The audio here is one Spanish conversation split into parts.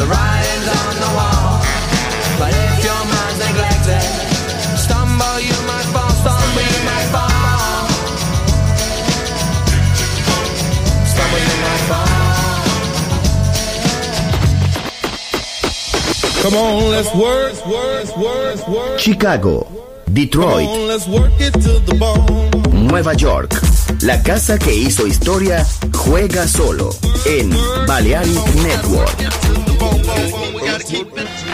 The on the wall. Stumble, you might fall. Stumble, Chicago. Detroit. Nueva York. La casa que hizo historia juega solo en Balearic Network. We gotta keep it.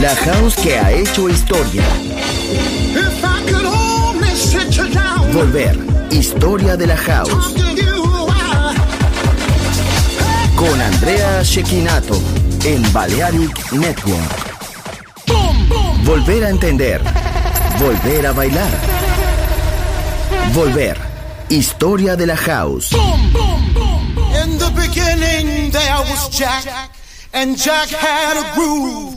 La house que ha hecho historia. Volver. Historia de la house. Con Andrea Shekinato en Balearic Network. Volver a entender. Volver a bailar. Volver. Historia de la house. In the beginning there was Jack, and Jack had a groove,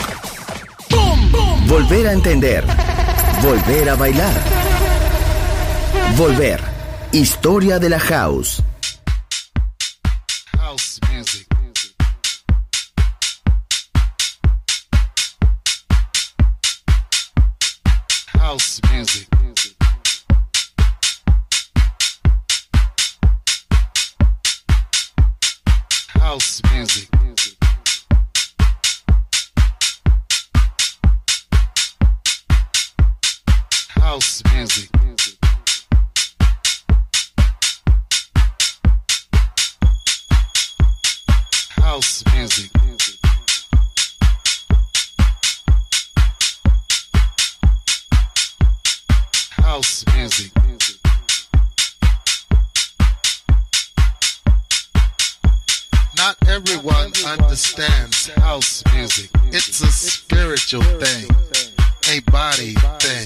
Volver a entender. Volver a bailar. Volver. Historia de la house. House music. House music. House music. House music. House music. Not everyone understands house music. It's a spiritual thing, a body thing,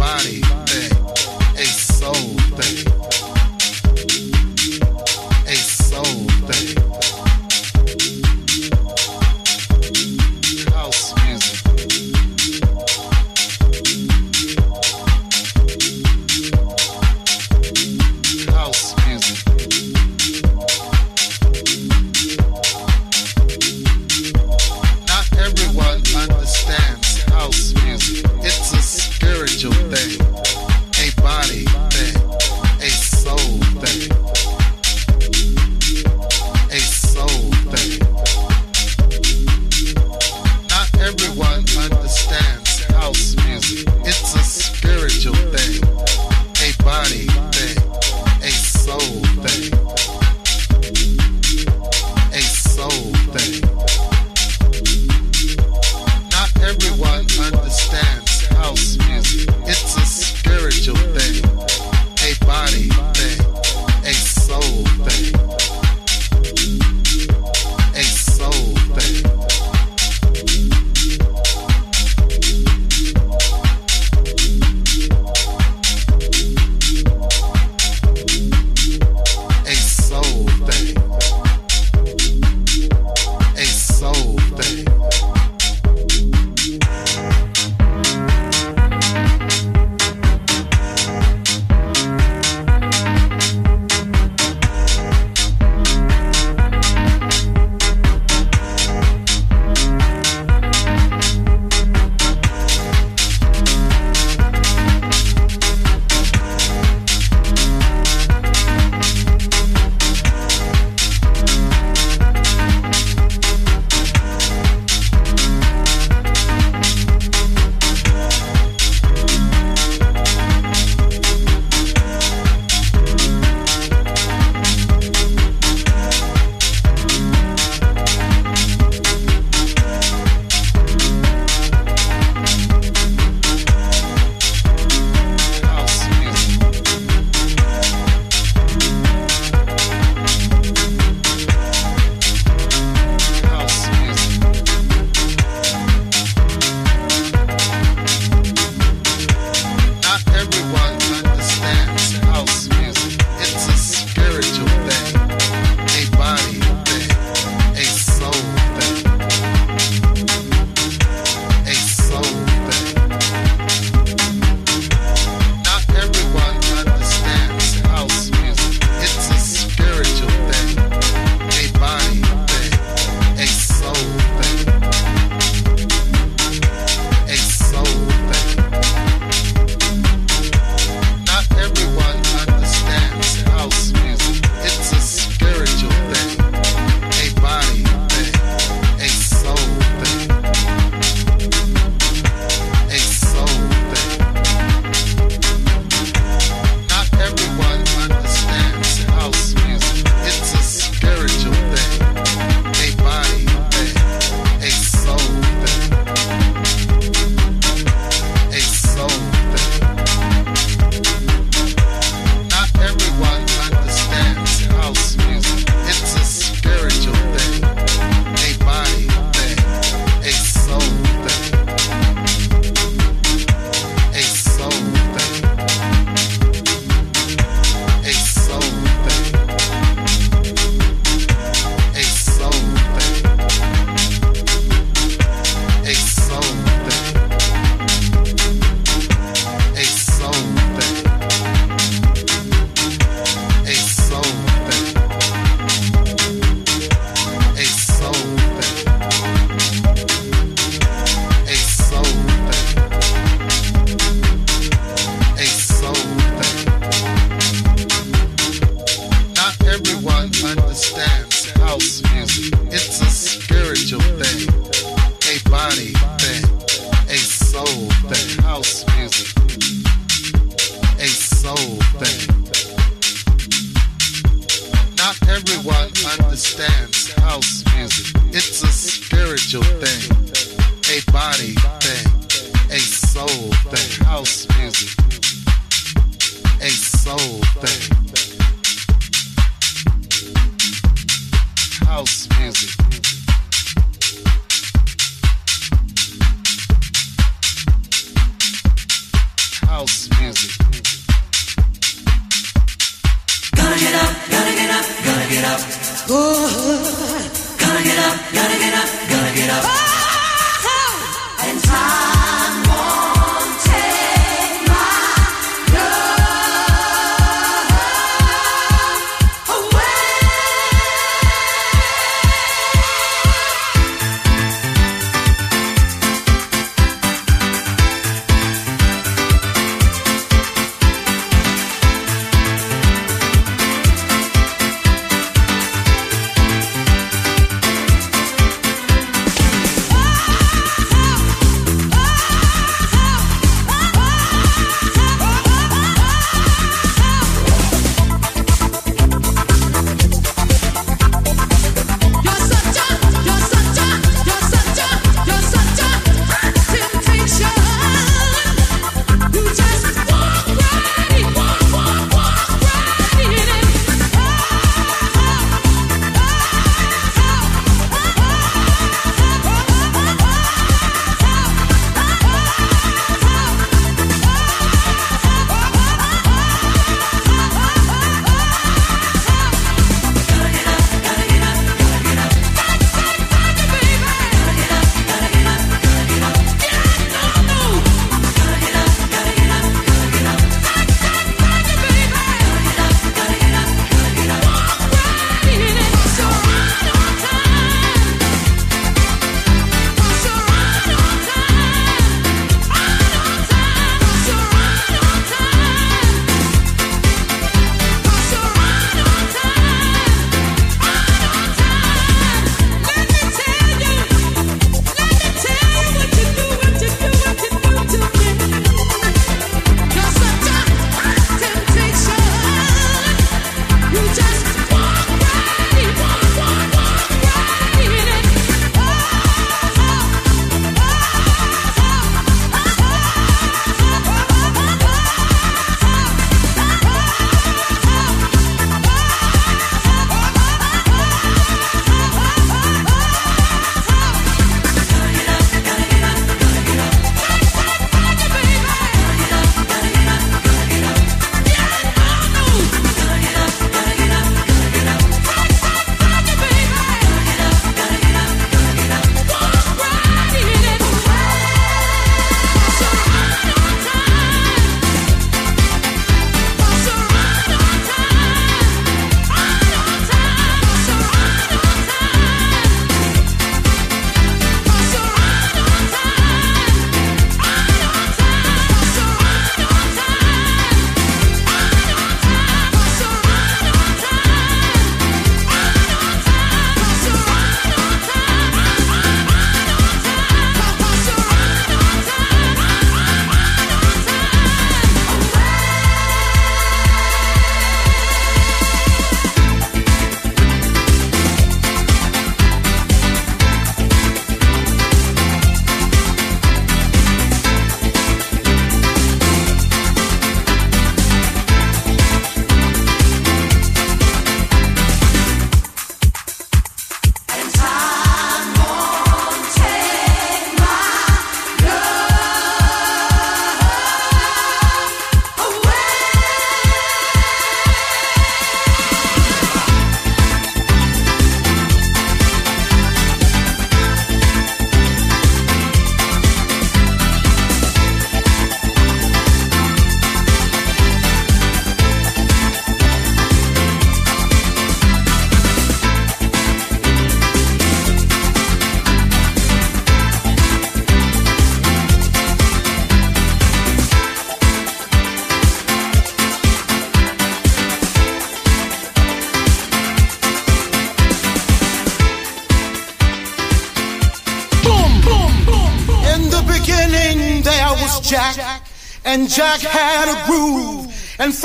Body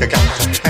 like.